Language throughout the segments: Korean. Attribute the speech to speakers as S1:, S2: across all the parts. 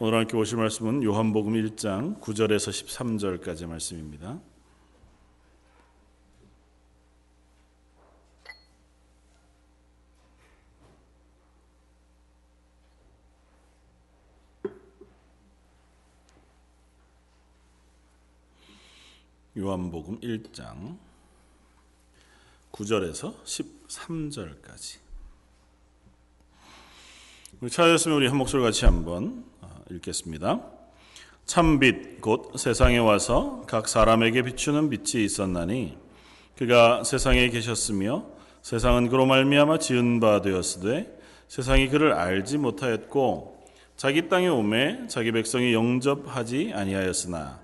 S1: 오늘 함께 보실 말씀은 요한복음 1장 9절에서 13절까지 말씀입니다. 요한복음 1장 9절에서 13절까지 우리 찾았으면 우리 한 목소리 같이 한번 어, 읽겠습니다. 참빛 곧 세상에 와서 각 사람에게 비추는 빛이 있었나니 그가 세상에 계셨으며 세상은 그로 말미암아 지은 바 되었으되 세상이 그를 알지 못하였고 자기 땅에 오매 자기 백성이 영접하지 아니하였으나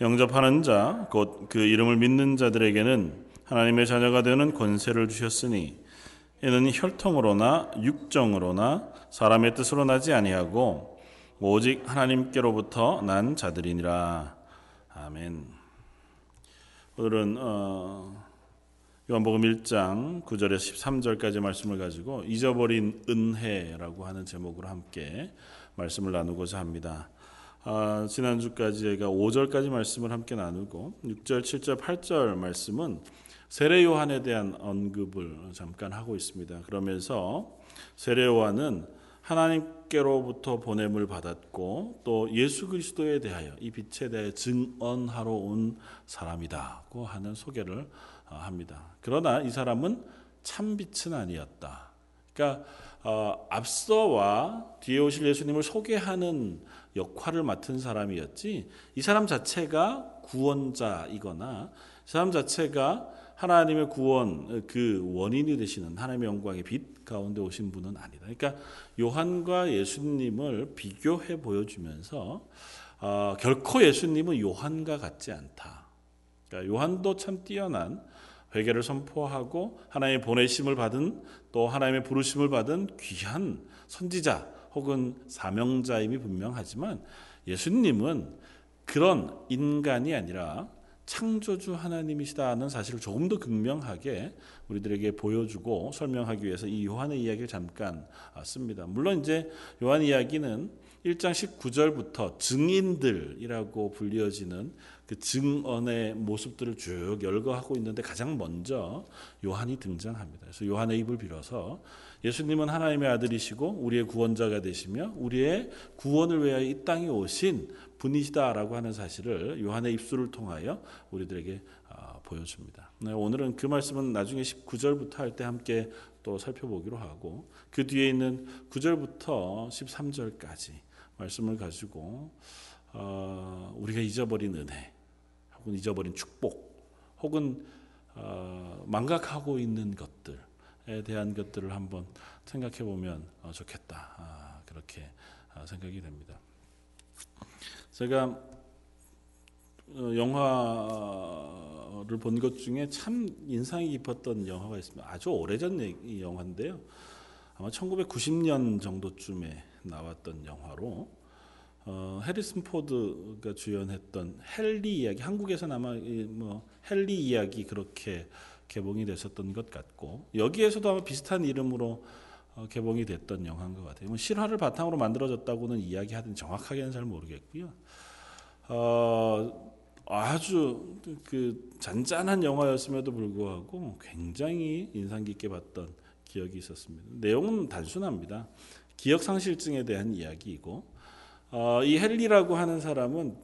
S1: 영접하는 자 곧 그 이름을 믿는 자들에게는 하나님의 자녀가 되는 권세를 주셨으니 이는 혈통으로나 육정으로나 사람의 뜻으로 나지 아니하고 오직 하나님께로부터 난 자들이니라. 아멘. 오늘은 어, 요한복음 1장 9절에서 13절까지 말씀을 가지고 잊어버린 은혜라고 하는 제목으로 함께 말씀을 나누고자 합니다. 아, 지난주까지 저희가 5절까지 말씀을 함께 나누고 6절, 7절, 8절 말씀은 세례 요한에 대한 언급을 잠깐 하고 있습니다. 그러면서 세례 요한은 하나님께로부터 보냄을 받았고 또 예수 그리스도에 대하여 이 빛에 대해 증언하러 온 사람이다고 하는 소개를 어, 합니다. 그러나 이 사람은 참 빛은 아니었다. 그러니까 어, 앞서와 뒤에 오실 예수님을 소개하는 역할을 맡은 사람이었지 이 사람 자체가 구원자이거나 이 사람 자체가 하나님의 구원 그 원인이 되시는 하나님의 영광의 빛 가운데 오신 분은 아니다. 그러니까 요한과 예수님을 비교해 보여주면서 어, 결코 예수님은 요한과 같지 않다. 그러니까 요한도 참 뛰어난 회개를 선포하고 하나님의 보내심을 받은 또 하나님의 부르심을 받은 귀한 선지자 혹은 사명자임이 분명하지만 예수님은 그런 인간이 아니라 창조주 하나님이시다는 사실을 조금 더 극명하게 우리들에게 보여주고 설명하기 위해서 이 요한의 이야기를 잠깐 씁니다. 물론 이제 요한 이야기는 1장 19절부터 증인들이라고 불리어지는 그 증언의 모습들을 쭉 열거하고 있는데 가장 먼저 요한이 등장합니다. 그래서 요한의 입을 빌어서 예수님은 하나님의 아들이시고 우리의 구원자가 되시며 우리의 구원을 위하여 이 땅에 오신 분이시다라고 하는 사실을 요한의 입술을 통하여 우리들에게 아, 보여줍니다. 네, 오늘은 그 말씀은 나중에 19절부터 할 때 함께 또 살펴보기로 하고 그 뒤에 있는 9절부터 13절까지 말씀을 가지고 어, 우리가 잊어버린 은혜 혹은 잊어버린 축복 혹은 어, 망각하고 있는 것들에 대한 것들을 한번 생각해 보면 어, 좋겠다 아, 그렇게 생각이 됩니다. 제가 어, 영화를 본 것 중에 참 인상이 깊었던 영화가 있습니다. 아주 오래전 영화인데요. 아마 1990년 정도쯤에 나왔던 영화로 어, 해리슨 포드가 주연했던 헨리 이야기 한국에서는 아마 뭐 헨리 이야기 그렇게 개봉이 됐었던 것 같고 여기에서도 아마 비슷한 이름으로 어, 개봉이 됐던 영화인 것 같아요. 뭐 실화를 바탕으로 만들어졌다고는 이야기하든 정확하게는 잘 모르겠고요. 어, 아주 그 잔잔한 영화였음에도 불구하고 굉장히 인상 깊게 봤던 기억이 있었습니다. 내용은 단순합니다. 기억 상실증에 대한 이야기이고 어, 이 헨리라고 하는 사람은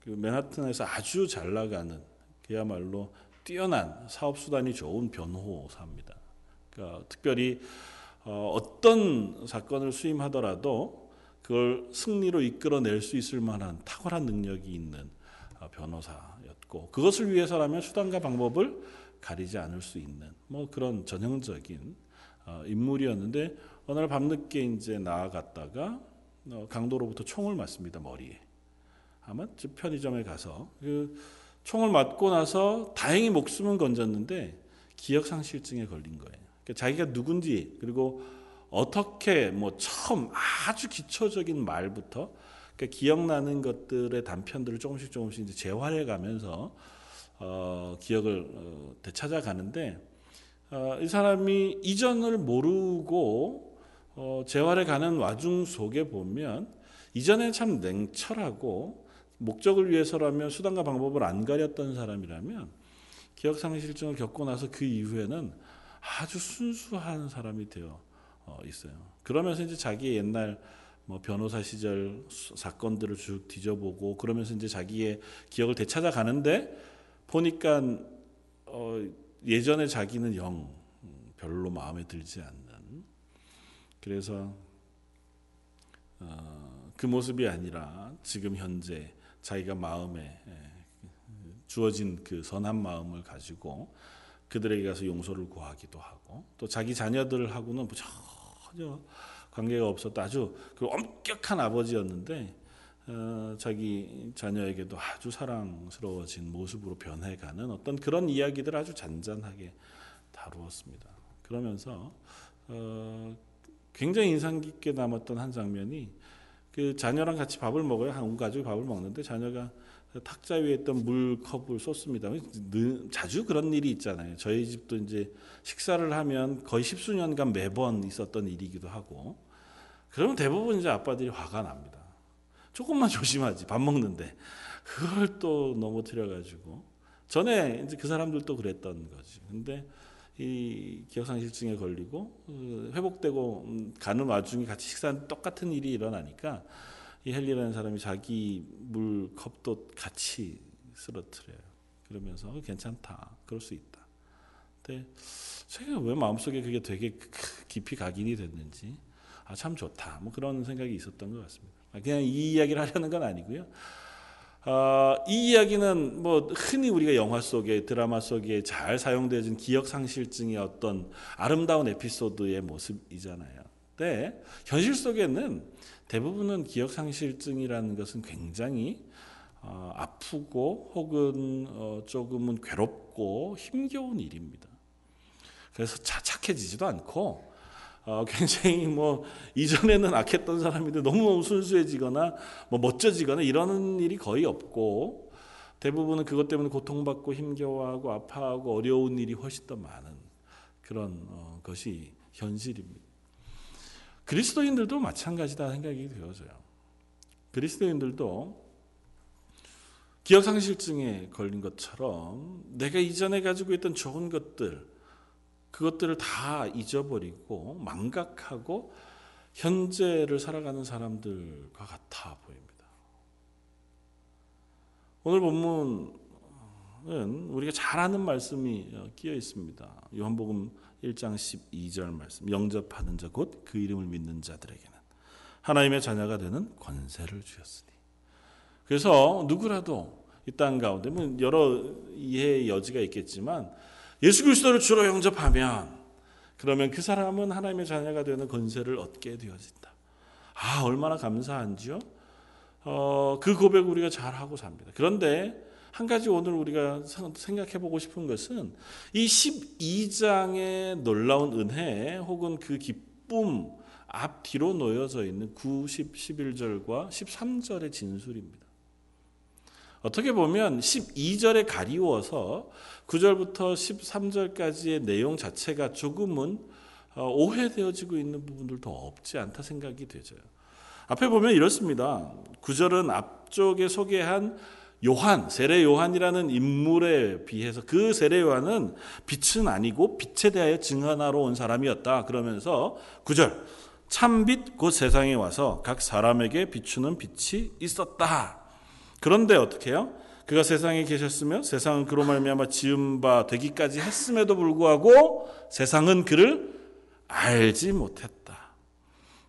S1: 그 맨하튼에서 아주 잘 나가는 그야말로 뛰어난 사업 수단이 좋은 변호사입니다. 그러니까 특별히 어, 어떤 사건을 수임하더라도 그걸 승리로 이끌어낼 수 있을 만한 탁월한 능력이 있는 어, 변호사였고 그것을 위해서라면 수단과 방법을 가리지 않을 수 있는 뭐 그런 전형적인 어, 인물이었는데 어느 날 밤늦게 이제 나아갔다가 강도로부터 총을 맞습니다 머리에 아마 편의점에 가서 그 총을 맞고 나서 다행히 목숨은 건졌는데 기억 상실증에 걸린 거예요. 그러니까 자기가 누군지 그리고 어떻게 뭐 처음 아주 기초적인 말부터 그러니까 기억나는 것들의 단편들을 조금씩 조금씩 이제 재활해 가면서 어, 기억을 어, 되찾아가는데 어, 이 사람이 이전을 모르고 어, 재활해 가는 와중 속에 보면 이전에 참 냉철하고 목적을 위해서라면 수단과 방법을 안 가렸던 사람이라면 기억상실증을 겪고 나서 그 이후에는 아주 순수한 사람이 되어 어, 있어요. 그러면서 이제 자기의 옛날 뭐 변호사 시절 사건들을 쭉 뒤져보고 그러면서 이제 자기의 기억을 되찾아가는데 보니까 어 예전에 자기는 영 별로 마음에 들지 않는 그래서 어 그 모습이 아니라 지금 현재 자기가 마음에 주어진 그 선한 마음을 가지고 그들에게 가서 용서를 구하기도 하고 또 자기 자녀들하고는 뭐 전혀 관계가 없었다 아주 그 엄격한 아버지였는데 어, 자기 자녀에게도 아주 사랑스러워진 모습으로 변해가는 어떤 그런 이야기들 아주 잔잔하게 다루었습니다. 그러면서 어, 굉장히 인상 깊게 남았던 한 장면이 그 자녀랑 같이 밥을 먹어요. 한온 가족이 밥을 먹는데 자녀가 탁자 위에 있던 물컵을 쏟습니다. 자주 그런 일이 있잖아요. 저희 집도 이제 식사를 하면 거의 십수년간 매번 있었던 일이기도 하고, 그러면 대부분 이제 아빠들이 화가 납니다. 조금만 조심하지 밥 먹는데 그걸 또 넘어뜨려 가지고 전에 이제 그 사람들도 그랬던 거지. 근데 이 기억상실증에 걸리고 어, 회복되고 음, 가는 와중에 같이 식사하는 똑같은 일이 일어나니까 이 헨리라는 사람이 자기 물 컵도 같이 쓰러뜨려요. 그러면서 어, 괜찮다. 그럴 수 있다. 근데 제가 왜 마음속에 그게 되게 깊이 각인이 됐는지 아 참 좋다. 뭐 그런 생각이 있었던 것 같습니다. 아, 그냥 이 이야기를 하려는 건 아니고요. 어, 이 이야기는 뭐 흔히 우리가 영화 속에 드라마 속에 잘 사용되어진 기억 상실증의 어떤 아름다운 에피소드의 모습이잖아요. 근데 현실 속에는 대부분은 기억 상실증이라는 것은 굉장히 어, 아프고 혹은 어, 조금은 괴롭고 힘겨운 일입니다. 그래서 착해지지도 않고 어, 굉장히 뭐 이전에는 악했던 사람인데 너무 순수해지거나 뭐 멋져지거나 이러는 일이 거의 없고 대부분은 그것 때문에 고통받고 힘겨워하고 아파하고 어려운 일이 훨씬 더 많은 그런 어, 것이 현실입니다. 그리스도인들도 마찬가지다 생각이 되어져요. 그리스도인들도 기억상실증에 걸린 것처럼 내가 이전에 가지고 있던 좋은 것들 그것들을 다 잊어버리고 망각하고 현재를 살아가는 사람들과 같아 보입니다. 오늘 본문은 우리가 잘 아는 말씀이 끼어 있습니다. 요한복음 1장 12절 말씀. 영접하는 자 곧 그 이름을 믿는 자들에게는 하나님의 자녀가 되는 권세를 주셨으니. 그래서 누구라도 이 땅 가운데 뭐 여러 이해의 여지가 있겠지만 예수 그리스도를 주로 영접하면 그러면 그 사람은 하나님의 자녀가 되는 권세를 얻게 되어진다. 아 얼마나 감사한지요. 어, 그 고백 우리가 잘 하고 삽니다. 그런데 한 가지 오늘 우리가 생각해 보고 싶은 것은 이 12장의 놀라운 은혜 혹은 그 기쁨 앞뒤로 놓여져 있는 9, 10, 11절과 13절의 진술입니다. 어떻게 보면 12절에 가리워서 9절부터 13절까지의 내용 자체가 조금은 어, 오해되어지고 있는 부분들도 없지 않다 생각이 되져요. 앞에 보면 이렇습니다. 9절은 앞쪽에 소개한 요한, 세례 요한이라는 인물에 비해서 그 세례 요한은 빛은 아니고 빛에 대하여 증언하러 온 사람이었다. 그러면서 9절 참빛 곧 세상에 와서 각 사람에게 비추는 빛이 있었다. 그런데 어떻게 해요? 그가 세상에 계셨으며 세상은 그로 말미암아 지은 바 되기까지 했음에도 불구하고 세상은 그를 알지 못했다.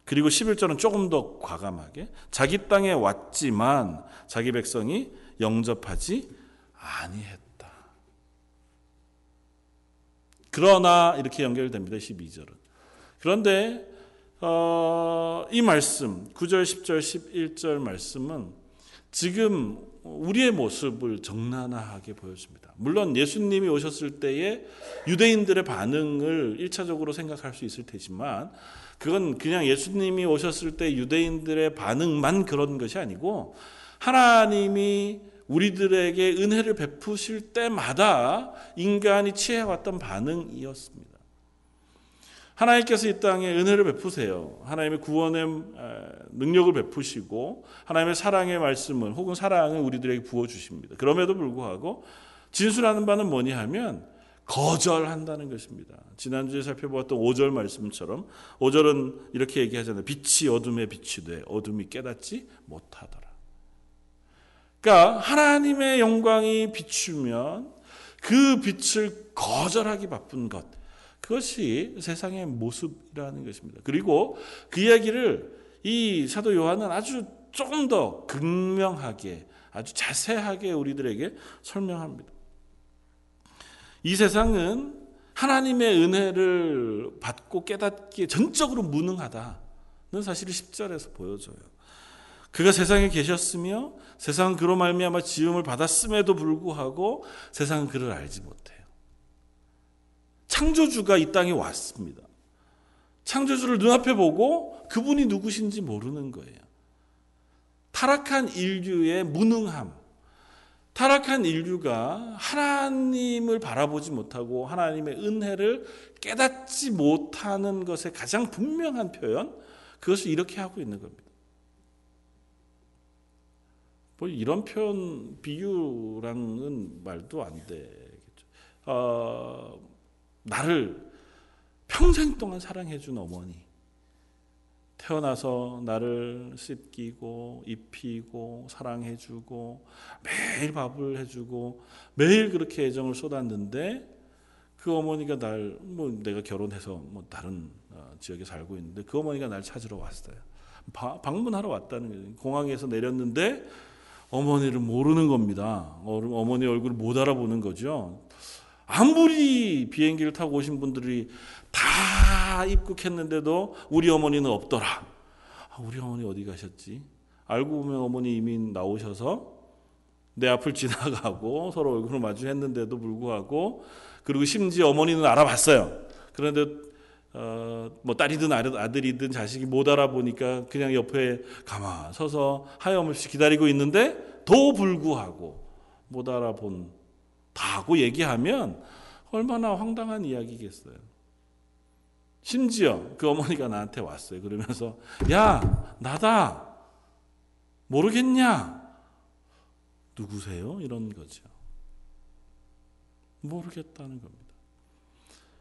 S1: 그리고 11절은 조금 더 과감하게 자기 땅에 왔지만 자기 백성이 영접하지 아니했다. 그러나 이렇게 연결됩니다. 12절은. 그런데 어, 이 말씀 9절, 10절, 11절 말씀은 지금 우리의 모습을 정나하게 보여줍니다. 물론 예수님이 오셨을 때에 유대인들의 반응을 1차적으로 생각할 수 있을 테지만 그건 그냥 예수님이 오셨을 때 유대인들의 반응만 그런 것이 아니고 하나님이 우리들에게 은혜를 베푸실 때마다 인간이 취해왔던 반응이었습니다. 하나님께서 이 땅에 은혜를 베푸세요. 하나님의 구원의 능력을 베푸시고 하나님의 사랑의 말씀을 혹은 사랑을 우리들에게 부어 주십니다. 그럼에도 불구하고 진술하는 바는 뭐냐 하면 거절한다는 것입니다. 지난주에 살펴보았던 5절 말씀처럼 5절은 이렇게 얘기하잖아요. 빛이 어둠에 빛이 돼 어둠이 깨닫지 못하더라. 그러니까 하나님의 영광이 비추면 그 빛을 거절하기 바쁜 것 그것이 세상의 모습이라는 것입니다. 그리고 그 이야기를 이 사도 요한은 아주 조금 더 극명하게 아주 자세하게 우리들에게 설명합니다. 이 세상은 하나님의 은혜를 받고 깨닫기에 전적으로 무능하다는 사실을 10절에서 보여줘요. 그가 세상에 계셨으며 세상은 그로 말미암아 지음을 받았음에도 불구하고 세상은 그를 알지 못해요. 창조주가 이 땅에 왔습니다. 창조주를 눈앞에 보고 그분이 누구신지 모르는 거예요. 타락한 인류의 무능함, 타락한 인류가 하나님을 바라보지 못하고 하나님의 은혜를 깨닫지 못하는 것의 가장 분명한 표현, 그것을 이렇게 하고 있는 겁니다. 뭐 이런 표현, 비유랑은 말도 안 되겠죠. 어, 나를 평생 동안 사랑해준 어머니. 태어나서 나를 씻기고 입히고 사랑해주고 매일 밥을 해주고 매일 그렇게 애정을 쏟았는데 그 어머니가 날 뭐 내가 결혼해서 뭐 다른 어, 지역에 살고 있는데 그 어머니가 날 찾으러 왔어요. 방문하러 왔다는 거예요. 공항에서 내렸는데 어머니를 모르는 겁니다. 어머니 얼굴을 못 알아보는 거죠. 아무리 비행기를 타고 오신 분들이 다 입국했는데도 우리 어머니는 없더라. 아, 우리 어머니 어디 가셨지? 알고 보면 어머니 이미 나오셔서 내 앞을 지나가고 서로 얼굴을 마주했는데도 불구하고 그리고 심지어 어머니는 알아봤어요. 그런데 어, 뭐 딸이든 아들이든 자식이 못 알아보니까 그냥 옆에 가만 서서 하염없이 기다리고 있는데 도 불구하고 못 알아본 다고 얘기하면 얼마나 황당한 이야기겠어요. 심지어 그 어머니가 나한테 왔어요. 그러면서 야 나다 모르겠냐 누구세요? 이런 거죠. 모르겠다는 겁니다.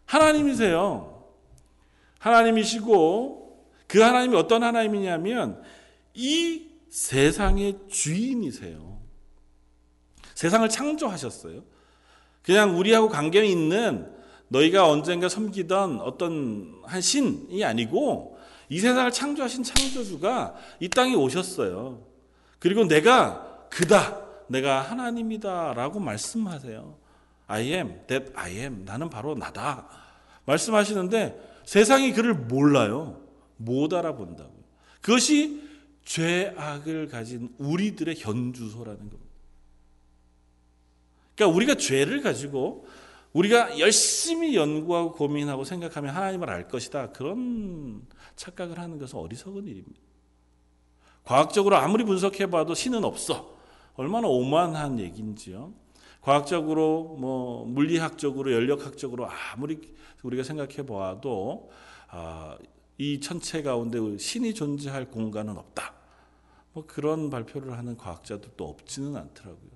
S1: 하나님이세요. 하나님이시고 그 하나님이 어떤 하나님이냐면 이 세상의 주인이세요. 세상을 창조하셨어요. 그냥 우리하고 관계 있는 너희가 언젠가 섬기던 어떤 한 신이 아니고 이 세상을 창조하신 창조주가 이 땅에 오셨어요. 그리고 내가 그다. 내가 하나님이다 라고 말씀하세요. I am that I am. 나는 바로 나다. 말씀하시는데 세상이 그를 몰라요. 못 알아본다고. 그것이 죄악을 가진 우리들의 현주소라는 겁니다. 그러니까 우리가 죄를 가지고 우리가 열심히 연구하고 고민하고 생각하면 하나님을 알 것이다. 그런 착각을 하는 것은 어리석은 일입니다. 과학적으로 아무리 분석해봐도 신은 없어. 얼마나 오만한 얘기인지요. 과학적으로, 뭐, 물리학적으로, 연력학적으로 아무리 우리가 생각해 보아도, 아, 이 천체 가운데 신이 존재할 공간은 없다. 뭐 그런 발표를 하는 과학자들도 없지는 않더라고요.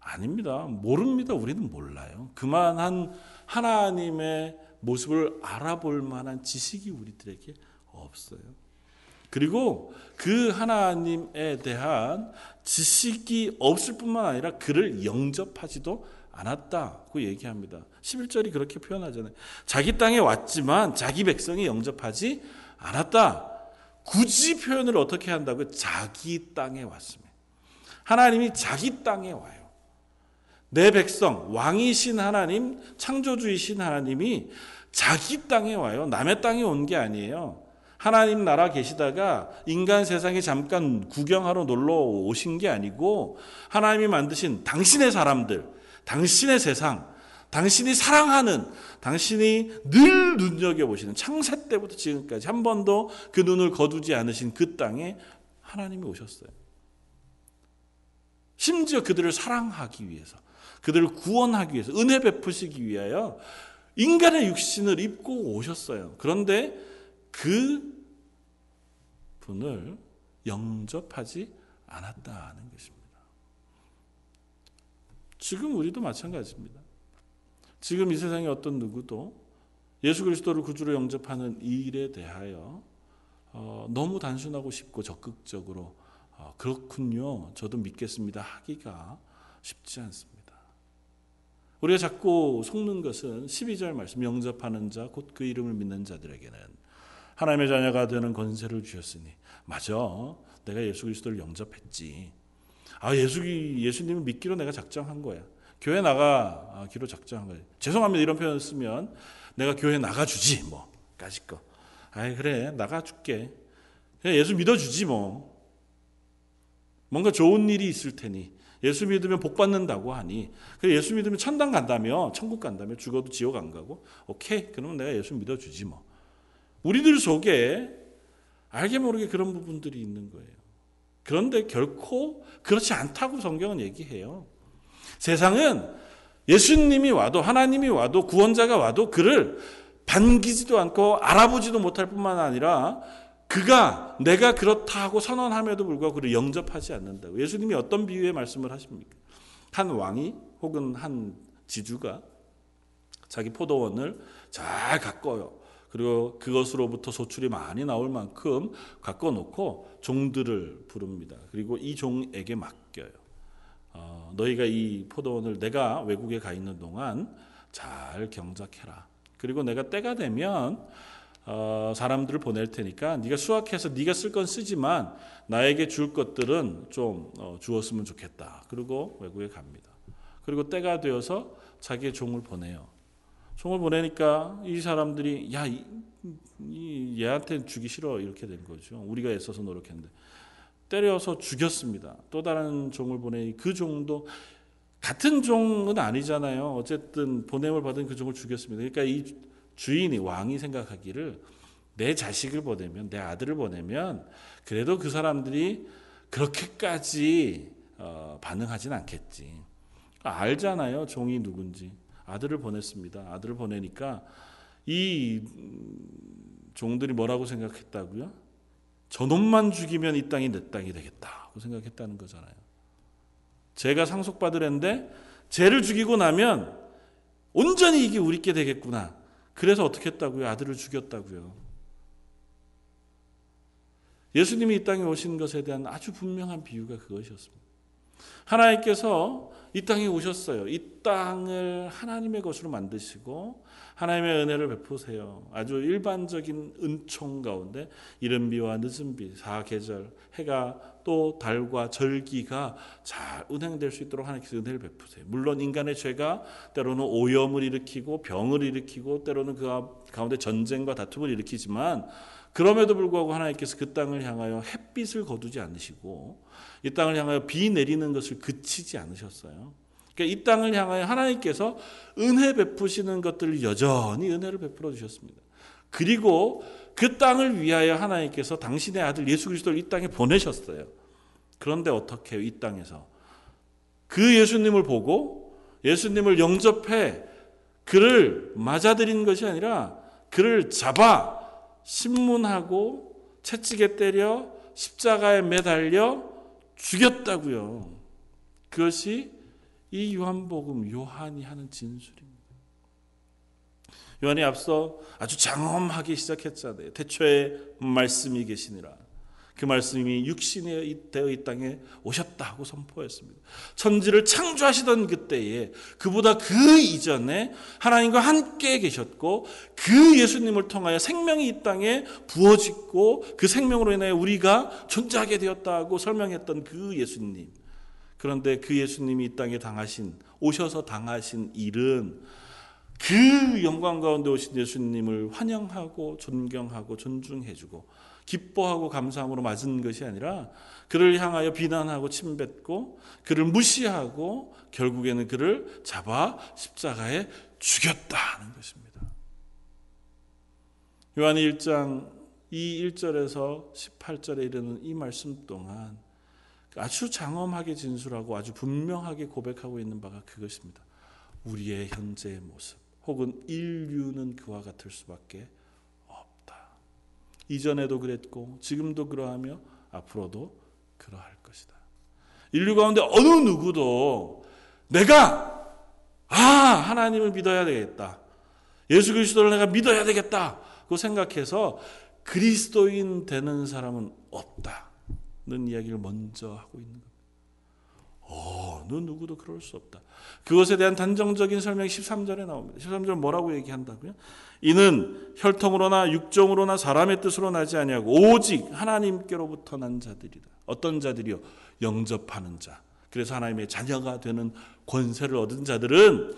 S1: 아닙니다. 모릅니다. 우리는 몰라요. 그만한 하나님의 모습을 알아볼 만한 지식이 우리들에게 없어요. 그리고 그 하나님에 대한 지식이 없을 뿐만 아니라 그를 영접하지도 않았다고 얘기합니다. 11절이 그렇게 표현하잖아요. 자기 땅에 왔지만 자기 백성이 영접하지 않았다. 굳이 표현을 어떻게 한다고? 자기 땅에 왔습니다. 하나님이 자기 땅에 와요. 내 백성, 왕이신 하나님, 창조주이신 하나님이 자기 땅에 와요. 남의 땅에 온 게 아니에요. 하나님 나라 계시다가 인간 세상에 잠깐 구경하러 놀러 오신 게 아니고 하나님이 만드신 당신의 사람들, 당신의 세상, 당신이 사랑하는, 당신이 늘 눈여겨보시는 창세 때부터 지금까지 한 번도 그 눈을 거두지 않으신 그 땅에 하나님이 오셨어요. 심지어 그들을 사랑하기 위해서, 그들을 구원하기 위해서 은혜 베푸시기 위하여 인간의 육신을 입고 오셨어요. 그런데 그 분을 영접하지 않았다는 것입니다. 지금 우리도 마찬가지입니다. 지금 이 세상에 어떤 누구도 예수 그리스도를 구주로 영접하는 일에 대하여 어, 너무 단순하고 쉽고 적극적으로 어, 그렇군요. 저도 믿겠습니다. 하기가 쉽지 않습니다. 우리가 자꾸 속는 것은 12절 말씀 영접하는 자 곧 그 이름을 믿는 자들에게는 하나님의 자녀가 되는 권세를 주셨으니 맞아. 내가 예수 그리스도를 영접했지. 아, 예수 예수님을 믿기로 내가 작정한 거야. 교회 나가기로 작정한 거야. 죄송합니다. 이런 표현 쓰면 내가 교회 나가 주지 뭐. 까짓 거. 아이 그래. 나가 줄게. 예수 믿어 주지 뭐. 뭔가 좋은 일이 있을 테니 예수 믿으면 복 받는다고 하니 그래 예수 믿으면 천당 간다며 천국 간다며 죽어도 지옥 안 가고 오케이 그러면 내가 예수 믿어 주지 뭐 우리들 속에 알게 모르게 그런 부분들이 있는 거예요 그런데 결코 그렇지 않다고 성경은 얘기해요 세상은 예수님이 와도 하나님이 와도 구원자가 와도 그를 반기지도 않고 알아보지도 못할 뿐만 아니라 그가 내가 그렇다 고 선언함에도 불구하고 그를 영접하지 않는다고. 예수님이 어떤 비유의 말씀을 하십니까? 한 왕이 혹은 한 지주가 자기 포도원을 잘 가꿔요. 그리고 그것으로부터 소출이 많이 나올 만큼 가꿔 놓고 종들을 부릅니다. 그리고 이 종에게 맡겨요. 어, 너희가 이 포도원을 내가 외국에 가 있는 동안 잘 경작해라. 그리고 내가 때가 되면 어, 사람들을 보낼 테니까 네가 수확해서 네가 쓸 건 쓰지만 나에게 줄 것들은 좀 어, 주었으면 좋겠다. 그리고 외국에 갑니다. 그리고 때가 되어서 자기의 종을 보내요. 종을 보내니까 이 사람들이 야, 이, 이 얘한테 주기 싫어 이렇게 된 거죠. 우리가 애써서 노력했는데 때려서 죽였습니다. 또 다른 종을 보내니 그 종도 같은 종은 아니잖아요. 어쨌든 보냄을 받은 그 종을 죽였습니다. 그러니까 이 주인이 왕이 생각하기를 내 자식을 보내면 내 아들을 보내면 그래도 그 사람들이 그렇게까지 어, 반응하진 않겠지. 알잖아요. 종이 누군지. 아들을 보냈습니다. 아들을 보내니까 이 종들이 뭐라고 생각했다고요? 저놈만 죽이면 이 땅이 내 땅이 되겠다고 생각했다는 거잖아요. 제가 상속받으랬는데 죄를 죽이고 나면 온전히 이게 우리께 되겠구나. 그래서 어떻게 했다고요? 아들을 죽였다고요. 예수님이 이 땅에 오신 것에 대한 아주 분명한 비유가 그것이었습니다. 하나님께서 이 땅에 오셨어요. 이 땅을 하나님의 것으로 만드시고 하나님의 은혜를 베푸세요. 아주 일반적인 은총 가운데 이른 비와 늦은 비, 사계절, 해가 또 달과 절기가 잘 운행될 수 있도록 하나님께서 은혜를 베푸세요. 물론 인간의 죄가 때로는 오염을 일으키고 병을 일으키고 때로는 그 가운데 전쟁과 다툼을 일으키지만 그럼에도 불구하고 하나님께서 그 땅을 향하여 햇빛을 거두지 않으시고 이 땅을 향하여 비 내리는 것을 그치지 않으셨어요. 그러니까 이 땅을 향하여 하나님께서 은혜 베푸시는 것들을 여전히 은혜를 베풀어 주셨습니다. 그리고 그 땅을 위하여 하나님께서 당신의 아들 예수 그리스도를 이 땅에 보내셨어요. 그런데 어떻게? 이 땅에서 그 예수님을 보고 예수님을 영접해 그를 맞아들인 것이 아니라 그를 잡아 신문하고 채찍에 때려 십자가에 매달려 죽였다고요. 그것이 이 요한복음 요한이 하는 진술입니다. 요한이 앞서 아주 장엄하게 시작했잖아요. 태초에 말씀이 계시니라. 그 말씀이 육신이 되어 이 땅에 오셨다고 선포했습니다. 천지를 창조하시던 그때에 그보다 그 이전에 하나님과 함께 계셨고 그 예수님을 통하여 생명이 이 땅에 부어짓고 그 생명으로 인하여 우리가 존재하게 되었다고 설명했던 그 예수님. 그런데 그 예수님이 이 땅에 당하신 오셔서 당하신 일은 그 영광 가운데 오신 예수님을 환영하고 존경하고 존중해주고 기뻐하고 감사함으로 맞은 것이 아니라 그를 향하여 비난하고 침뱉고 그를 무시하고 결국에는 그를 잡아 십자가에 죽였다는 것입니다. 요한이 1장 이 1절에서 18절에 이르는 이 말씀 동안 아주 장엄하게 진술하고 아주 분명하게 고백하고 있는 바가 그것입니다. 우리의 현재의 모습. 혹은 인류는 그와 같을 수밖에. 이전에도 그랬고 지금도 그러하며 앞으로도 그러할 것이다. 인류 가운데 어느 누구도 내가 아 하나님을 믿어야 되겠다. 예수 그리스도를 내가 믿어야 되겠다. 그 생각해서 그리스도인 되는 사람은 없다는 이야기를 먼저 하고 있는 겁니다. 어, 너 누구도 그럴 수 없다. 그것에 대한 단정적인 설명이 13절에 나옵니다. 13절 뭐라고 얘기한다고요? 이는 혈통으로나 육정으로나 사람의 뜻으로 나지 아니하고 오직 하나님께로부터 난 자들이다. 어떤 자들이요? 영접하는 자. 그래서 하나님의 자녀가 되는 권세를 얻은 자들은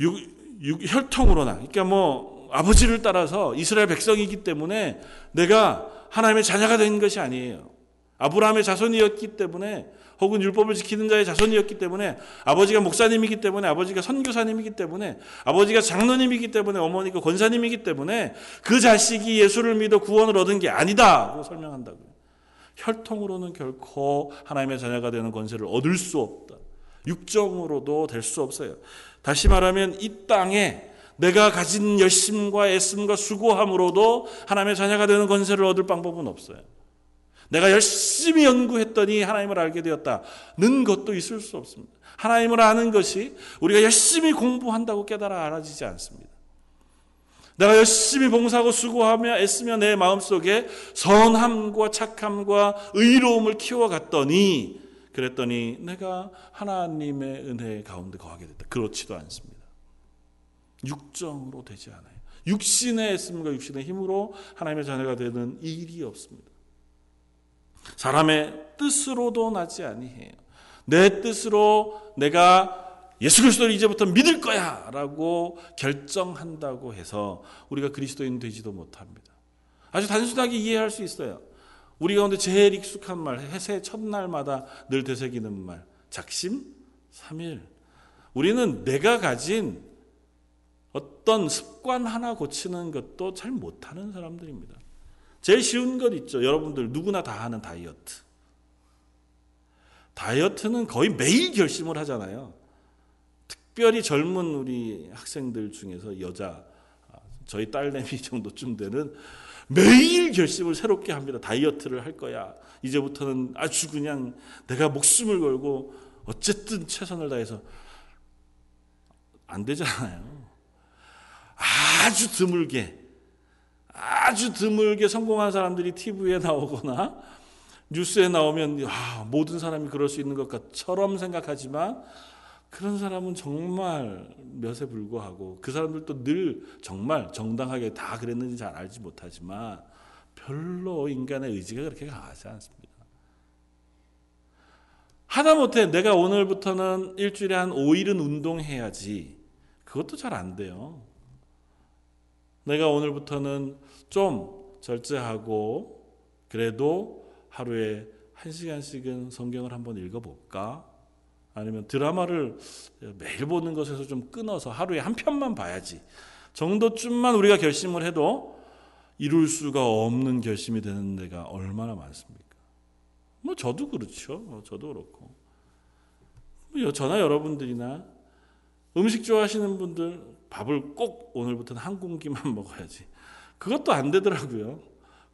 S1: 육, 육, 혈통으로나 그러니까 뭐 아버지를 따라서 이스라엘 백성이기 때문에 내가 하나님의 자녀가 된 것이 아니에요. 아브라함의 자손이었기 때문에 혹은 율법을 지키는 자의 자손이었기 때문에 아버지가 목사님이기 때문에 아버지가 선교사님이기 때문에 아버지가 장로님이기 때문에 어머니가 권사님이기 때문에 그 자식이 예수를 믿어 구원을 얻은 게 아니다고 설명한다고요. 혈통으로는 결코 하나님의 자녀가 되는 권세를 얻을 수 없다. 육정으로도 될 수 없어요. 다시 말하면 이 땅에 내가 가진 열심과 애씀과 수고함으로도 하나님의 자녀가 되는 권세를 얻을 방법은 없어요. 내가 열심히 연구했더니 하나님을 알게 되었다는 것도 있을 수 없습니다. 하나님을 아는 것이 우리가 열심히 공부한다고 깨달아 알아지지 않습니다. 내가 열심히 봉사하고 수고하며 애쓰며 내 마음속에 선함과 착함과 의로움을 키워갔더니 그랬더니 내가 하나님의 은혜 가운데 거하게 됐다. 그렇지도 않습니다. 육정으로 되지 않아요. 육신의 애씀과 육신의 힘으로 하나님의 자녀가 되는 일이 없습니다. 사람의 뜻으로도 나지 아니해요. 내 뜻으로 내가 예수 그리스도를 이제부터 믿을 거야라고 결정한다고 해서 우리가 그리스도인 되지도 못합니다. 아주 단순하게 이해할 수 있어요. 우리 가운데 제일 익숙한 말, 해세 첫날마다 늘 되새기는 말, 작심 삼일. 우리는 내가 가진 어떤 습관 하나 고치는 것도 잘 못하는 사람들입니다. 제일 쉬운 것 있죠. 여러분들 누구나 다 하는 다이어트. 다이어트는 거의 매일 결심을 하잖아요. 특별히 젊은 우리 학생들 중에서 여자, 저희 딸내미 정도쯤 되는 매일 결심을 새롭게 합니다. 다이어트를 할 거야. 이제부터는 아주 그냥 내가 목숨을 걸고 어쨌든 최선을 다해서 안 되잖아요. 아주 드물게 아주 드물게 성공한 사람들이 TV에 나오거나 뉴스에 나오면 아, 모든 사람이 그럴 수 있는 것처럼 생각하지만 그런 사람은 정말 몇에 불과하고 그 사람들도 늘 정말 정당하게 다 그랬는지 잘 알지 못하지만 별로 인간의 의지가 그렇게 강하지 않습니다. 하다못해 내가 오늘부터는 일주일에 한 5일은 운동해야지. 그것도 잘 안 돼요. 내가 오늘부터는 좀 절제하고 그래도 하루에 한 시간씩은 성경을 한번 읽어볼까? 아니면 드라마를 매일 보는 것에서 좀 끊어서 하루에 한 편만 봐야지. 정도쯤만 우리가 결심을 해도 이룰 수가 없는 결심이 되는 데가 얼마나 많습니까? 뭐 저도 그렇죠. 뭐 저도 그렇고. 뭐 저나 여러분들이나 음식 좋아하시는 분들 밥을 꼭 오늘부터는 한 공기만 먹어야지. 그것도 안 되더라고요.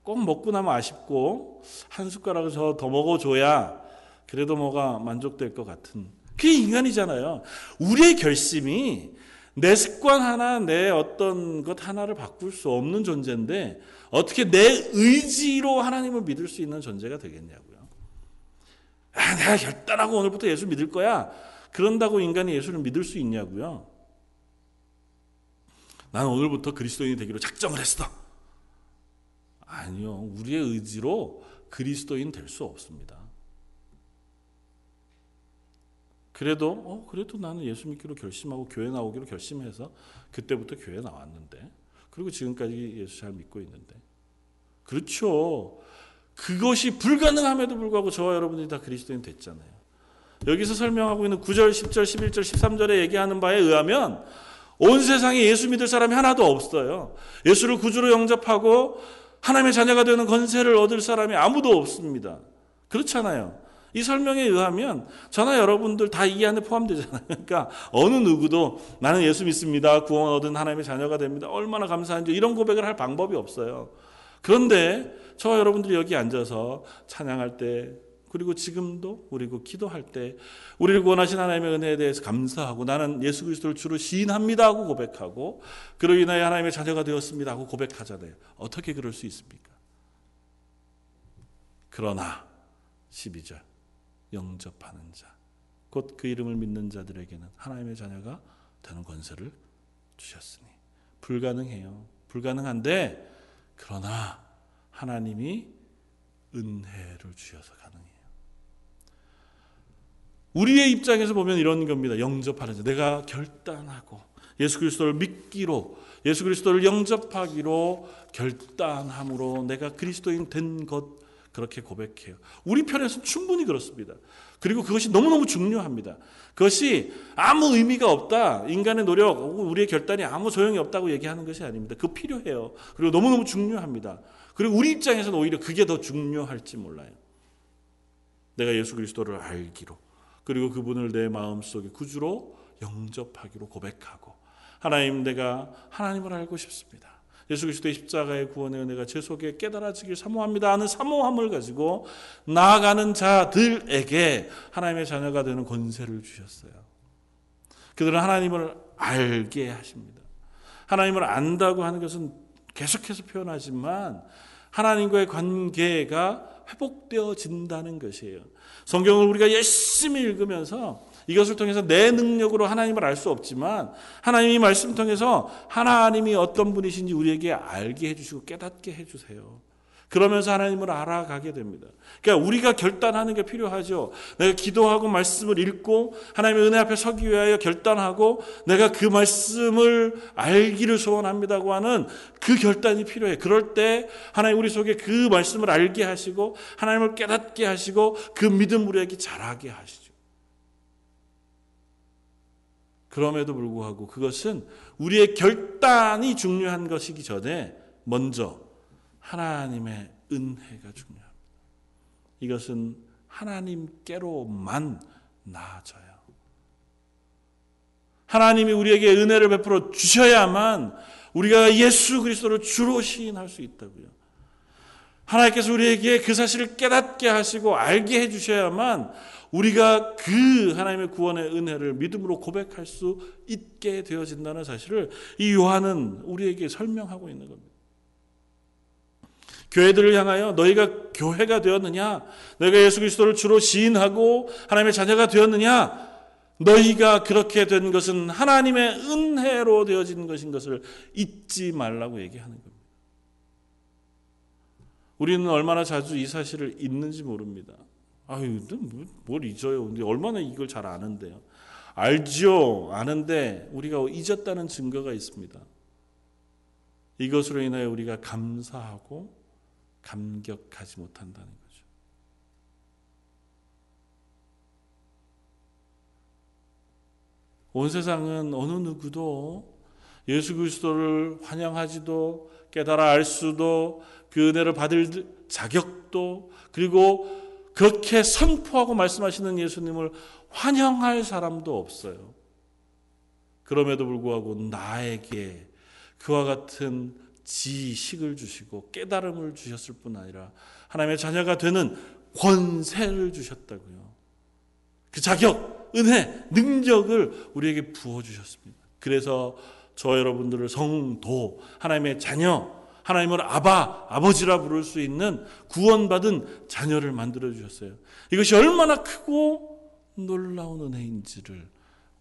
S1: 꼭 먹고 나면 아쉽고 한 숟가락을 더 먹어줘야 그래도 뭐가 만족될 것 같은 그게 인간이잖아요. 우리의 결심이 내 습관 하나, 내 어떤 것 하나를 바꿀 수 없는 존재인데 어떻게 내 의지로 하나님을 믿을 수 있는 존재가 되겠냐고요. 아, 내가 결단하고 오늘부터 예수 믿을 거야. 그런다고 인간이 예수를 믿을 수 있냐고요. 나는 오늘부터 그리스도인이 되기로 작정을 했어. 아니요. 우리의 의지로 그리스도인 될 수 없습니다. 그래도 어 그래도 나는 예수 믿기로 결심하고 교회 나오기로 결심해서 그때부터 교회 나왔는데 그리고 지금까지 예수 잘 믿고 있는데 그렇죠. 그것이 불가능함에도 불구하고 저와 여러분들이 다 그리스도인 됐잖아요. 여기서 설명하고 있는 9절, 10절, 11절, 13절에 얘기하는 바에 의하면 온 세상에 예수 믿을 사람이 하나도 없어요. 예수를 구주로 영접하고 하나님의 자녀가 되는 건세를 얻을 사람이 아무도 없습니다. 그렇잖아요.
S2: 이 설명에 의하면 저나 여러분들 다 이 안에 포함되잖아요. 그러니까 어느 누구도 나는 예수 믿습니다. 구원 얻은 하나님의 자녀가 됩니다. 얼마나 감사한지 이런 고백을 할 방법이 없어요. 그런데 저와 여러분들이 여기 앉아서 찬양할 때 그리고 지금도 그리고 기도할 때 우리를 구원하신 하나님의 은혜에 대해서 감사하고 나는 예수 그리스도를 주로 시인합니다 하고 고백하고 그로 인하여 하나님의 자녀가 되었습니다 하고 고백하잖아요. 어떻게 그럴 수 있습니까? 그러나 12절 영접하는 자 곧 그 이름을 믿는 자들에게는 하나님의 자녀가 되는 권세를 주셨으니 불가능해요. 불가능한데 그러나 하나님이 은혜를 주셔서. 우리의 입장에서 보면 이런 겁니다. 영접하는 자. 내가 결단하고 예수 그리스도를 믿기로 예수 그리스도를 영접하기로 결단함으로 내가 그리스도인 된 것 그렇게 고백해요. 우리 편에서 충분히 그렇습니다. 그리고 그것이 너무너무 중요합니다. 그것이 아무 의미가 없다. 인간의 노력, 우리의 결단이 아무 소용이 없다고 얘기하는 것이 아닙니다. 그 필요해요. 그리고 너무너무 중요합니다. 그리고 우리 입장에서는 오히려 그게 더 중요할지 몰라요. 내가 예수 그리스도를 알기로 그리고 그분을 내 마음속에 구주로 영접하기로 고백하고 하나님 내가 하나님을 알고 싶습니다. 예수 그리스도의 십자가의 구원의 은혜가 제 속에 깨달아지길 사모합니다 하는 사모함을 가지고 나아가는 자들에게 하나님의 자녀가 되는 권세를 주셨어요. 그들은 하나님을 알게 하십니다. 하나님을 안다고 하는 것은 계속해서 표현하지만 하나님과의 관계가 회복되어진다는 것이에요. 성경을 우리가 열심히 읽으면서 이것을 통해서 내 능력으로 하나님을 알 수 없지만 하나님이 말씀 통해서 하나님이 어떤 분이신지 우리에게 알게 해주시고 깨닫게 해주세요. 그러면서 하나님을 알아가게 됩니다. 그러니까 우리가 결단하는 게 필요하죠. 내가 기도하고 말씀을 읽고 하나님의 은혜 앞에 서기 위하여 결단하고 내가 그 말씀을 알기를 소원합니다고 하는 그 결단이 필요해. 그럴 때 하나님 우리 속에 그 말씀을 알게 하시고 하나님을 깨닫게 하시고 그 믿음 우리에게 자라게 하시죠. 그럼에도 불구하고 그것은 우리의 결단이 중요한 것이기 전에 먼저 하나님의 은혜가 중요합니다. 이것은 하나님께로만 나아져요. 하나님이 우리에게 은혜를 베풀어 주셔야만 우리가 예수 그리스도를 주로 시인할 수 있다고요. 하나님께서 우리에게 그 사실을 깨닫게 하시고 알게 해 주셔야만 우리가 그 하나님의 구원의 은혜를 믿음으로 고백할 수 있게 되어진다는 사실을 이 요한은 우리에게 설명하고 있는 겁니다. 교회들을 향하여 너희가 교회가 되었느냐? 너희가 예수 그리스도를 주로 시인하고 하나님의 자녀가 되었느냐? 너희가 그렇게 된 것은 하나님의 은혜로 되어진 것인 것을 잊지 말라고 얘기하는 겁니다. 우리는 얼마나 자주 이 사실을 잊는지 모릅니다. 아유, 뭐, 뭘 잊어요? 근데 얼마나 이걸 잘 아는데요. 알죠. 아는데 우리가 잊었다는 증거가 있습니다. 이것으로 인하여 우리가 감사하고 감격하지 못한다는 거죠. 온 세상은 어느 누구도 예수 그리스도를 환영하지도 깨달아 알 수도 그 은혜를 받을 자격도 그리고 그렇게 선포하고 말씀하시는 예수님을 환영할 사람도 없어요. 그럼에도 불구하고 나에게 그와 같은 지식을 주시고 깨달음을 주셨을 뿐 아니라 하나님의 자녀가 되는 권세를 주셨다고요. 그 자격, 은혜, 능력을 우리에게 부어 주셨습니다. 그래서 저 여러분들을 성도, 하나님의 자녀, 하나님을 아바, 아버지라 부를 수 있는 구원받은 자녀를 만들어 주셨어요. 이것이 얼마나 크고 놀라운 은혜인지를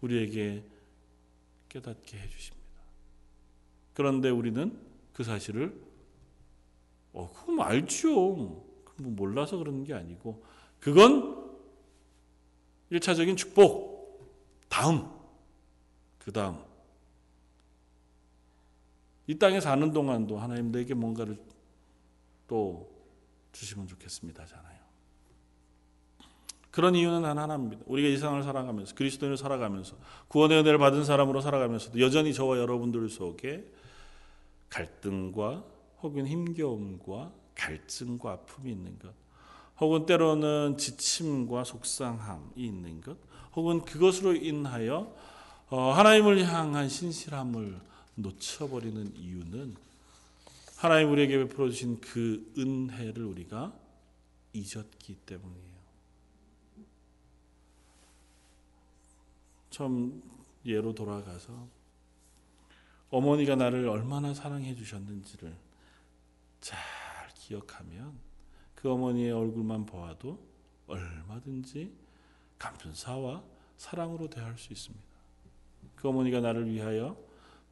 S2: 우리에게 깨닫게 해 주십니다. 그런데 우리는 그 사실을 어, 그건 알죠. 뭐 몰라서 그러는 게 아니고 그건 1차적인 축복. 다음. 그 다음. 이 땅에 사는 동안도 하나님 내게 뭔가를 또 주시면 좋겠습니다잖아요. 그런 이유는 하나입니다. 우리가 이 세상을 살아가면서 그리스도인을 살아가면서 구원의 은혜를 받은 사람으로 살아가면서도 여전히 저와 여러분들 속에 갈등과 혹은 힘겨움과 갈증과 아픔이 있는 것 혹은 때로는 지침과 속상함이 있는 것, 혹은 그것으로 인하여 어, 하나님을 향한 신실함을 놓쳐버리는 이유는 하나님 우리에게 베풀어 주신 그 은혜를 우리가 잊었기 때문이에요. 처음 예로 돌아가서 어머니가 나를 얼마나 사랑해 주셨는지를 잘 기억하면 그 어머니의 얼굴만 보아도 얼마든지 감사와 사랑으로 대할 수 있습니다. 그 어머니가 나를 위하여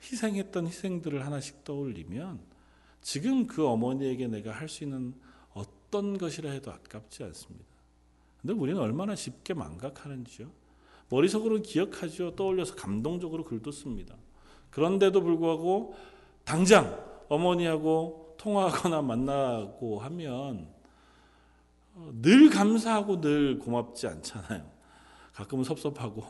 S2: 희생했던 희생들을 하나씩 떠올리면 지금 그 어머니에게 내가 할 수 있는 어떤 것이라 해도 아깝지 않습니다. 근데 우리는 얼마나 쉽게 망각하는지요. 머릿속으로 기억하죠. 떠올려서 감동적으로 글도 씁니다. 그런데도 불구하고 당장 어머니하고 통화하거나 만나고 하면 늘 감사하고 늘 고맙지 않잖아요. 가끔은 섭섭하고.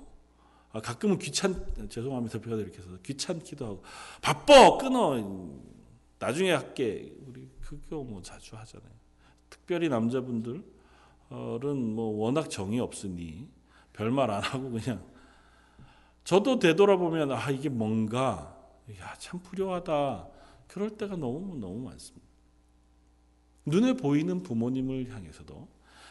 S2: 아, 가끔은 귀찮 죄송합니다. 대표가 이렇게 해서 귀찮기도 하고. 바빠! 끊어! 나중에 할게. 우리 그거 뭐 자주 하잖아요. 특별히 남자분들은 뭐 워낙 정이 없으니 별말 안 하고 그냥 저도 되돌아보면 아 이게 뭔가 야 참 불효하다 그럴 때가 너무 너무 많습니다. 눈에 보이는 부모님을 향해서도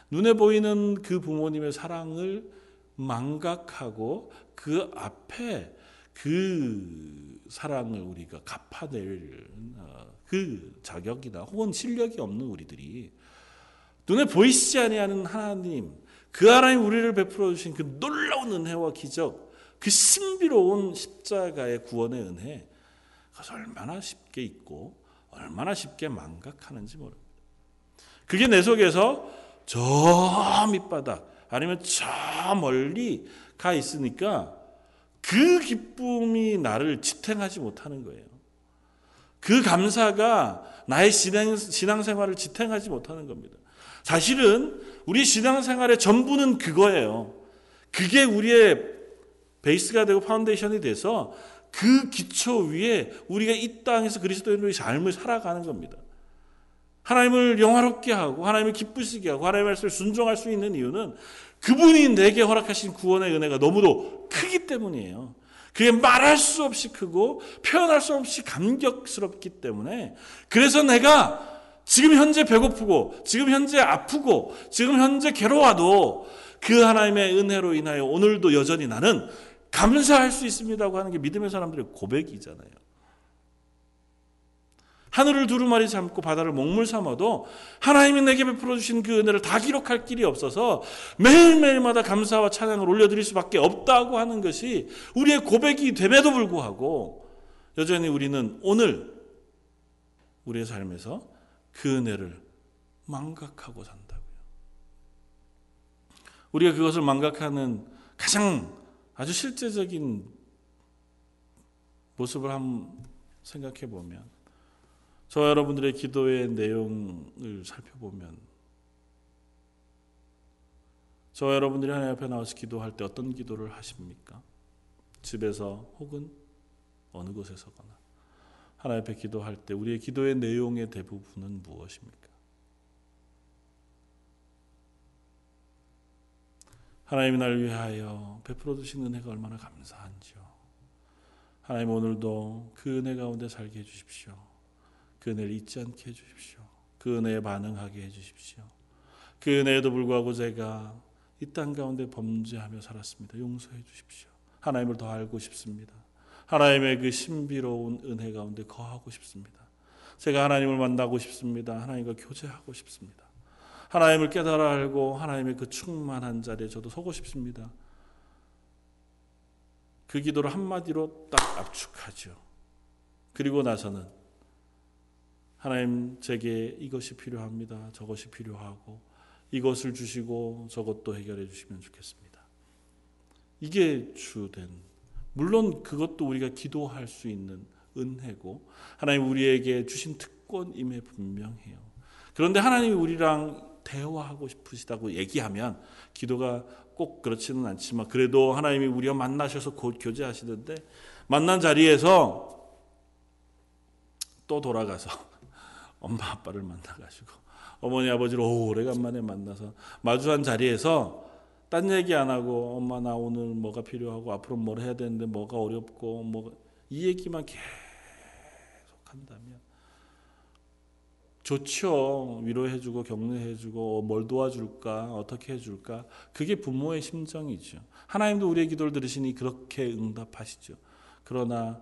S2: 눈에 보이는 그 부모님의 사랑을 망각하고 그 앞에 그 사랑을 우리가 갚아낼 어, 그 자격이나 혹은 실력이 없는 우리들이 눈에 보이시지 아니하는 하나님 그 하나님 우리를 베풀어 주신 그 놀라운 은혜와 기적 그 신비로운 십자가의 구원의 은혜 그것을 얼마나 쉽게 잊고 얼마나 쉽게 망각하는지 모릅니다. 그게 내 속에서 저 밑바닥 아니면 저 멀리 가 있으니까 그 기쁨이 나를 지탱하지 못하는 거예요. 그 감사가 나의 신앙, 신앙생활을 지탱하지 못하는 겁니다. 사실은 우리 신앙생활의 전부는 그거예요. 그게 우리의 베이스가 되고 foundation이 돼서 그 기초 위에 우리가 이 땅에서 그리스도인의 삶을 살아가는 겁니다. 하나님을 영화롭게 하고 하나님을 기쁘시게 하고 하나님의 말씀을 순종할 수 있는 이유는 그분이 내게 허락하신 구원의 은혜가 너무도 크기 때문이에요. 그게 말할 수 없이 크고 표현할 수 없이 감격스럽기 때문에 그래서 내가 지금 현재 배고프고 지금 현재 아프고 지금 현재 괴로워도 그 하나님의 은혜로 인하여 오늘도 여전히 나는 감사할 수 있습니다고 하는 게 믿음의 사람들의 고백이잖아요. 하늘을 두루마리 삼고 바다를 먹물 삼아도 하나님이 내게 베풀어 주신 그 은혜를 다 기록할 길이 없어서 매일매일마다 감사와 찬양을 올려드릴 수밖에 없다고 하는 것이 우리의 고백이 됨에도 불구하고 여전히 우리는 오늘 우리의 삶에서 그 은혜를 망각하고 산다고요. 우리가 그것을 망각하는 가장 아주 실제적인 모습을 한번 생각해 보면 저와 여러분들의 기도의 내용을 살펴보면 저와 여러분들이 하나님 앞에 나와서 기도할 때 어떤 기도를 하십니까? 집에서 혹은 어느 곳에서거나 하나님 앞에 기도할 때 우리의 기도의 내용의 대부분은 무엇입니까? 하나님이 날 위하여 베풀어 주신 은혜가 얼마나 감사한지요. 하나님 오늘도 그 은혜 가운데 살게 해 주십시오. 그 은혜를 잊지 않게 해주십시오. 그 은혜에 반응하게 해주십시오. 그 은혜에도 불구하고 제가 이 땅 가운데 범죄하며 살았습니다. 용서해 주십시오. 하나님을 더 알고 싶습니다. 하나님의 그 신비로운 은혜 가운데 거하고 싶습니다. 제가 하나님을 만나고 싶습니다. 하나님과 교제하고 싶습니다. 하나님을 깨달아 알고 하나님의 그 충만한 자리에 저도 서고 싶습니다. 그 기도를 한마디로 딱 압축하죠. 그리고 나서는 하나님 제게 이것이 필요합니다. 저것이 필요하고 이것을 주시고 저것도 해결해 주시면 좋겠습니다. 이게 주된 물론 그것도 우리가 기도할 수 있는 은혜고 하나님 우리에게 주신 특권임에 분명해요. 그런데 하나님이 우리랑 대화하고 싶으시다고 얘기하면 기도가 꼭 그렇지는 않지만 그래도 하나님이 우리와 만나셔서 곧 교제하시는데 만난 자리에서 또 돌아가서 엄마 아빠를 만나가지고 어머니 아버지를 오래간만에 만나서 마주한 자리에서 딴 얘기 안 하고 엄마 나 오늘 뭐가 필요하고 앞으로 뭘 해야 되는데 뭐가 어렵고 뭐 이 얘기만 계속 한다면 좋죠. 위로해주고 격려해주고 뭘 도와줄까 어떻게 해줄까 그게 부모의 심정이죠. 하나님도 우리의 기도를 들으시니 그렇게 응답하시죠. 그러나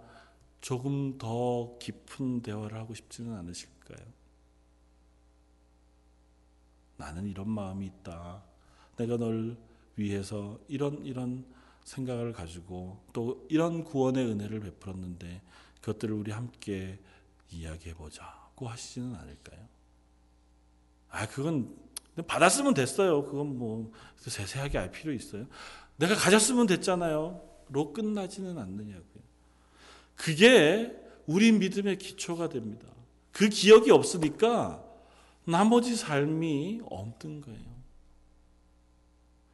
S2: 조금 더 깊은 대화를 하고 싶지는 않으실까요? 나는 이런 마음이 있다. 내가 널 위해서 이런 이런 생각을 가지고 또 이런 구원의 은혜를 베풀었는데 그것들을 우리 함께 이야기해 보자 고 하시지는 않을까요? 아, 그건 받았으면 됐어요. 그건 뭐 세세하게 알 필요 있어요. 내가 가졌으면 됐잖아요. 로 끝나지는 않느냐고요. 그게 우리 믿음의 기초가 됩니다. 그 기억이 없으니까 나머지 삶이 없는 거예요.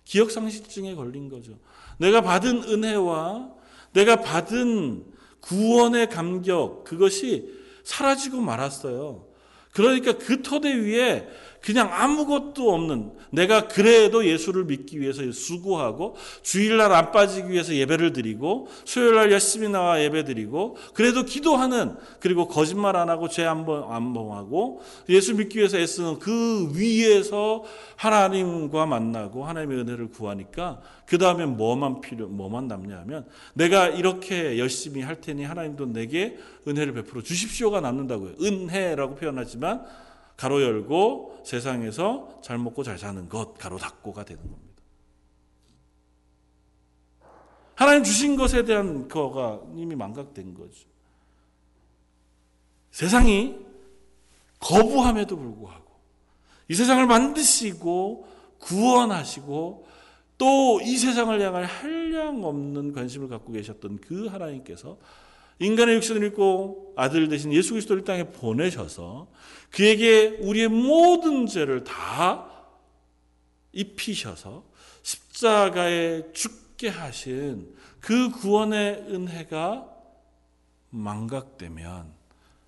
S2: 기억 상실증에 걸린 거죠. 내가 받은 은혜와 내가 받은 구원의 감격, 그것이 사라지고 말았어요. 그러니까 그 토대 위에 그냥 아무것도 없는 내가 그래도 예수를 믿기 위해서 수고하고 주일날 안 빠지기 위해서 예배를 드리고 수요일날 열심히 나와 예배 드리고 그래도 기도하는 그리고 거짓말 안 하고 죄안 범하고 예수 믿기 위해서 애쓰는 그 위에서 하나님과 만나고 하나님의 은혜를 구하니까 그 다음에 뭐만 필요 뭐만 남냐 하면 내가 이렇게 열심히 할 테니 하나님도 내게 은혜를 베풀어 주십시오가 남는다고요. 은혜라고 표현하지만 가로 열고 세상에서 잘 먹고 잘 사는 것 가로 닫고가 되는 겁니다. 하나님 주신 것에 대한 거가 이미 망각된 거죠. 세상이 거부함에도 불구하고 이 세상을 만드시고 구원하시고 또 이 세상을 향할 한량 없는 관심을 갖고 계셨던 그 하나님께서 인간의 육신을 입고 아들 대신 예수 그리스도를 땅에 보내셔서 그에게 우리의 모든 죄를 다 입히셔서 십자가에 죽게 하신 그 구원의 은혜가 망각되면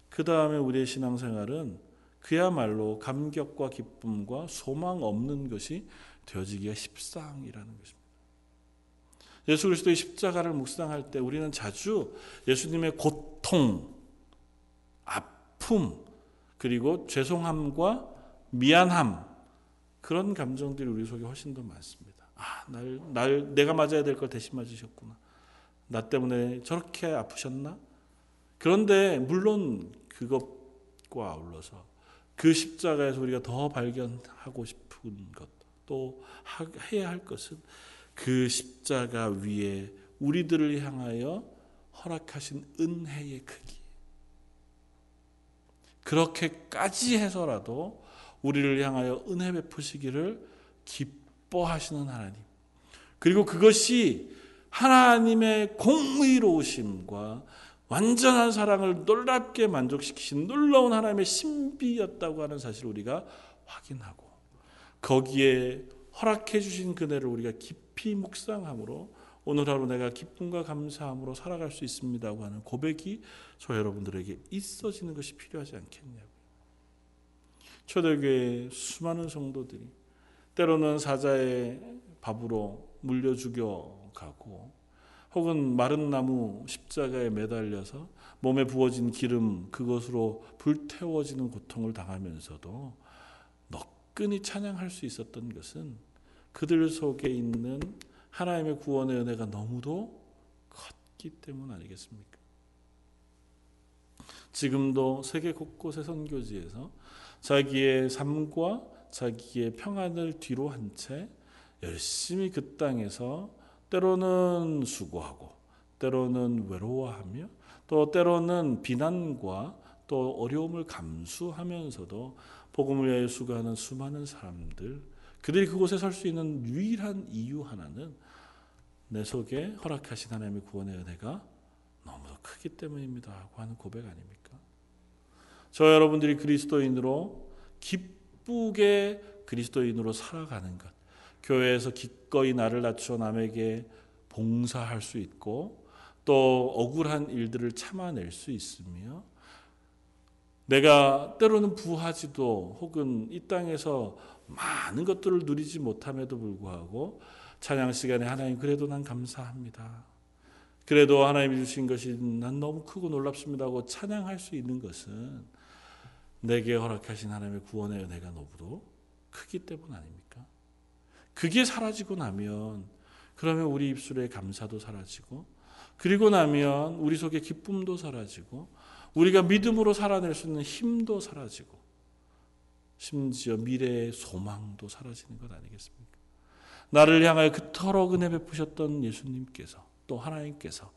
S2: 그 다음에 우리의 신앙생활은 그야말로 감격과 기쁨과 소망 없는 것이 되어지기가 십상이라는 것입니다. 예수 그리스도의 십자가를 묵상할 때 우리는 자주 예수님의 고통, 아픔, 그리고 죄송함과 미안함 그런 감정들이 우리 속에 훨씬 더 많습니다. 아, 날, 날 내가 맞아야 될 걸 대신 맞으셨구나. 나 때문에 저렇게 아프셨나? 그런데 물론 그것과 아울러서 그 십자가에서 우리가 더 발견하고 싶은 것, 또 해야 할 것은 그 십자가 위에 우리들을 향하여 허락하신 은혜의 크기. 그렇게까지 해서라도 우리를 향하여 은혜 베푸시기를 기뻐하시는 하나님. 그리고 그것이 하나님의 공의로우심과 완전한 사랑을 놀랍게 만족시키신 놀라운 하나님의 신비였다고 하는 사실을 우리가 확인하고 거기에 허락해 주신 그네를 우리가 깊이 묵상함으로 오늘 하루 내가 기쁨과 감사함으로 살아갈 수 있습니다고 하는 고백이 저 여러분들에게 있어지는 것이 필요하지 않겠냐고. 초대교회 수많은 성도들이 때로는 사자의 밥으로 물려 죽여 가고 혹은 마른 나무 십자가에 매달려서 몸에 부어진 기름 그것으로 불태워지는 고통을 당하면서도 너끈히 찬양할 수 있었던 것은 그들 속에 있는 하나님의 구원의 은혜가 너무도 컸기 때문 아니겠습니까? 지금도 세계 곳곳의 선교지에서 자기의 삶과 자기의 평안을 뒤로 한 채 열심히 그 땅에서 때로는 수고하고 때로는 외로워하며 또 때로는 비난과 또 어려움을 감수하면서도 복음을 위하여 수고하는 수많은 사람들 그들이 그곳에 설 수 있는 유일한 이유 하나는 내 속에 허락하신 하나님의 구원의 은혜가 너무도 크기 때문입니다. 하는 고백 아닙니까? 저 여러분들이 그리스도인으로 기쁘게 그리스도인으로 살아가는 것. 교회에서 기꺼이 나를 낮추어 남에게 봉사할 수 있고 또 억울한 일들을 참아낼 수 있으며 내가 때로는 부하지도 혹은 이 땅에서 많은 것들을 누리지 못함에도 불구하고 찬양 시간에 하나님 그래도 난 감사합니다. 그래도 하나님이 주신 것이 난 너무 크고 놀랍습니다 하고 찬양할 수 있는 것은 내게 허락하신 하나님의 구원의 은혜가 너무도 크기 때문 아닙니까? 그게 사라지고 나면 그러면 우리 입술에 감사도 사라지고 그리고 나면 우리 속에 기쁨도 사라지고 우리가 믿음으로 살아낼 수 있는 힘도 사라지고 심지어 미래의 소망도 사라지는 것 아니겠습니까? 나를 향하여 그토록 은혜 베푸셨던 예수님께서 또 하나님께서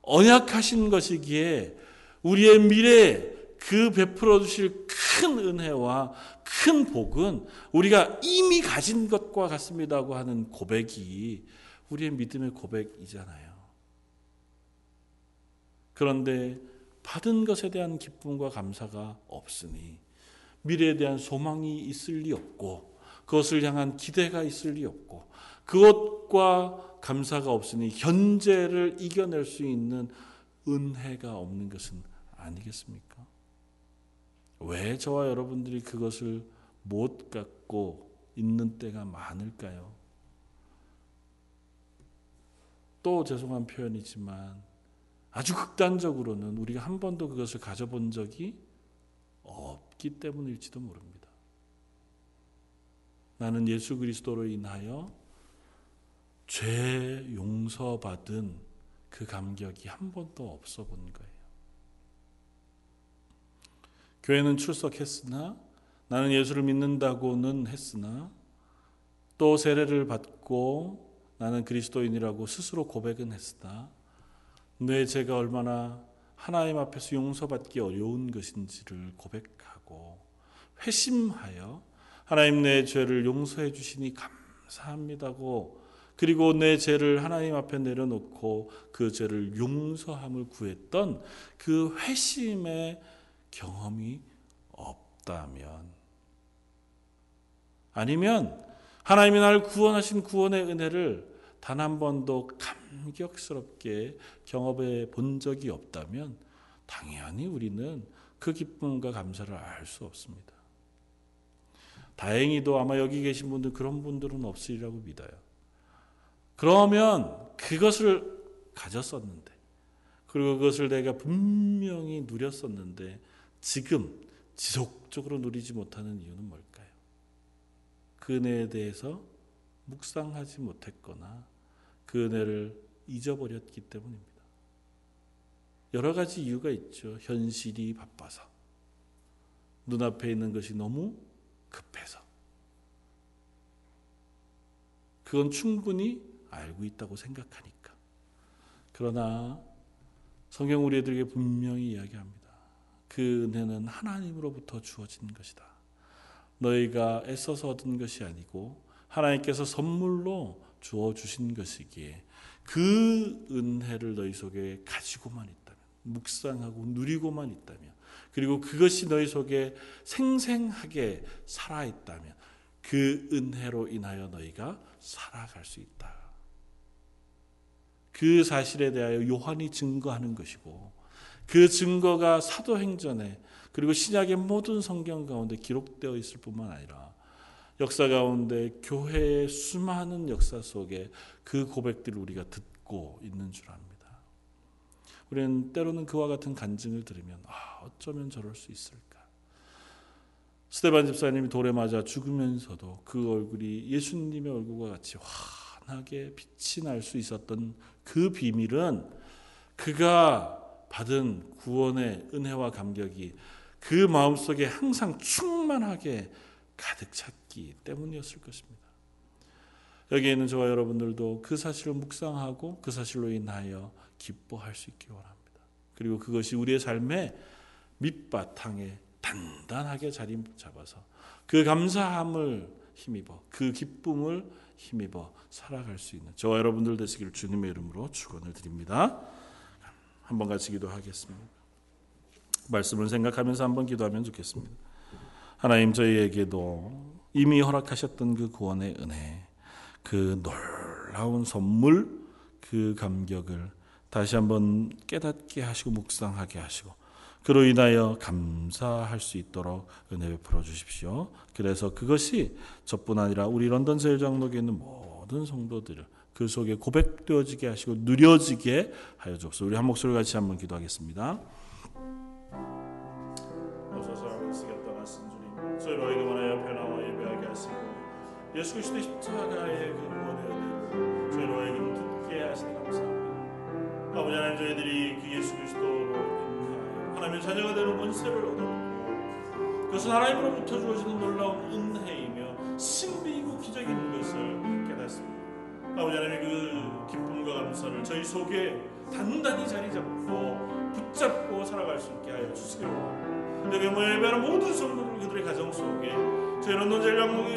S2: 언약하신 것이기에 우리의 미래 그 베풀어 주실 큰 은혜와 큰 복은 우리가 이미 가진 것과 같습니다고 하는 고백이 우리의 믿음의 고백이잖아요. 그런데 받은 것에 대한 기쁨과 감사가 없으니 미래에 대한 소망이 있을 리 없고 그것을 향한 기대가 있을 리 없고 그것과 감사가 없으니 현재를 이겨낼 수 있는 은혜가 없는 것은 아니겠습니까? 왜 저와 여러분들이 그것을 못 갖고 있는 때가 많을까요? 또 죄송한 표현이지만 아주 극단적으로는 우리가 한 번도 그것을 가져본 적이 없 기 때문일지도 모릅니다. 나는 예수 그리스도로 인하여 죄 용서받은 그 감격이 한 번도 없어 본 거예요. 교회는 출석했으나 나는 예수를 믿는다고는 했으나 또 세례를 받고 나는 그리스도인이라고 스스로 고백은 했으나 내 죄가 얼마나 하나님 앞에서 용서받기 어려운 것인지를 고백하고 회심하여 하나님 내 죄를 용서해 주시니 감사합니다고 그리고 내 죄를 하나님 앞에 내려놓고 그 죄를 용서함을 구했던 그 회심의 경험이 없다면 아니면 하나님이 나를 구원하신 구원의 은혜를 단 한 번도 감격스럽게 경험해 본 적이 없다면 당연히 우리는 그 기쁨과 감사를 알 수 없습니다. 다행히도 아마 여기 계신 분들 그런 분들은 없으리라고 믿어요. 그러면 그것을 가졌었는데 그리고 그것을 내가 분명히 누렸었는데 지금 지속적으로 누리지 못하는 이유는 뭘까요? 그 은혜에 대해서 묵상하지 못했거나 그 은혜를 잊어버렸기 때문입니다. 여러 가지 이유가 있죠. 현실이 바빠서. 눈앞에 있는 것이 너무 급해서. 그건 충분히 알고 있다고 생각하니까. 그러나 성경 우리 애들에게 분명히 이야기합니다. 그 은혜는 하나님으로부터 주어진 것이다. 너희가 애써서 얻은 것이 아니고 하나님께서 선물로 주어 주신 것이기에 그 은혜를 너희 속에 가지고만 있다면 묵상하고 누리고만 있다면 그리고 그것이 너희 속에 생생하게 살아 있다면 그 은혜로 인하여 너희가 살아갈 수 있다. 그 사실에 대하여 요한이 증거하는 것이고 그 증거가 사도행전에 그리고 신약의 모든 성경 가운데 기록되어 있을 뿐만 아니라 역사 가운데 교회의 수많은 역사 속에 그 고백들을 우리가 듣고 있는 줄 압니다. 우리는 때로는 그와 같은 간증을 들으면 아, 어쩌면 저럴 수 있을까? 스테반 집사님이 돌에 맞아 죽으면서도 그 얼굴이 예수님의 얼굴과 같이 환하게 빛이 날 수 있었던 그 비밀은 그가 받은 구원의 은혜와 감격이 그 마음속에 항상 충만하게 가득 찼 기 때문이었을 것입니다. 여기에 있는 저와 여러분들도 그 사실을 묵상하고 그 사실로 인하여 기뻐할 수 있기 원합니다. 그리고 그것이 우리의 삶의 밑바탕에 단단하게 자리 잡아서 그 감사함을 힘입어 그 기쁨을 힘입어 살아갈 수 있는 저와 여러분들 되시기를 주님의 이름으로 축원을 드립니다. 한번 같이 기도하겠습니다. 말씀을 생각하면서 한번 기도하면 좋겠습니다. 하나님 저희에게도 이미 허락하셨던 그 구원의 은혜, 그 놀라운 선물, 그 감격을 다시 한번 깨닫게 하시고 묵상하게 하시고 그로 인하여 감사할 수 있도록 은혜 베풀어 주십시오. 그래서 그것이 저뿐 아니라 우리 런던 세일 장로교에 있는 모든 성도들을 그 속에 고백되어지게 하시고 누려지게 하여 주옵소서. 우리 한 목소리 같이 한번 기도하겠습니다. 예수 그리스도의 십자가의 그 구원의 저희 너희에게 듣게 하시니 감사합니다 아버지 하나님 저희들이 그 예수 그리스도로 하나님의 자녀가 되는 권세를 얻었고 그것은 하나님으로부터 주어지는 놀라운 은혜이며 신비이고 기적인 것을 깨닫습니다 아버지 하나님의 그 기쁨과 감사를 저희 속에 단단히 자리 잡고 붙잡고 살아갈 수 있게 하여 주시기를 원합니다. 여기 모여 예배하는 모든 성도들 그들의 가정 속에 저희 런던 제일장로교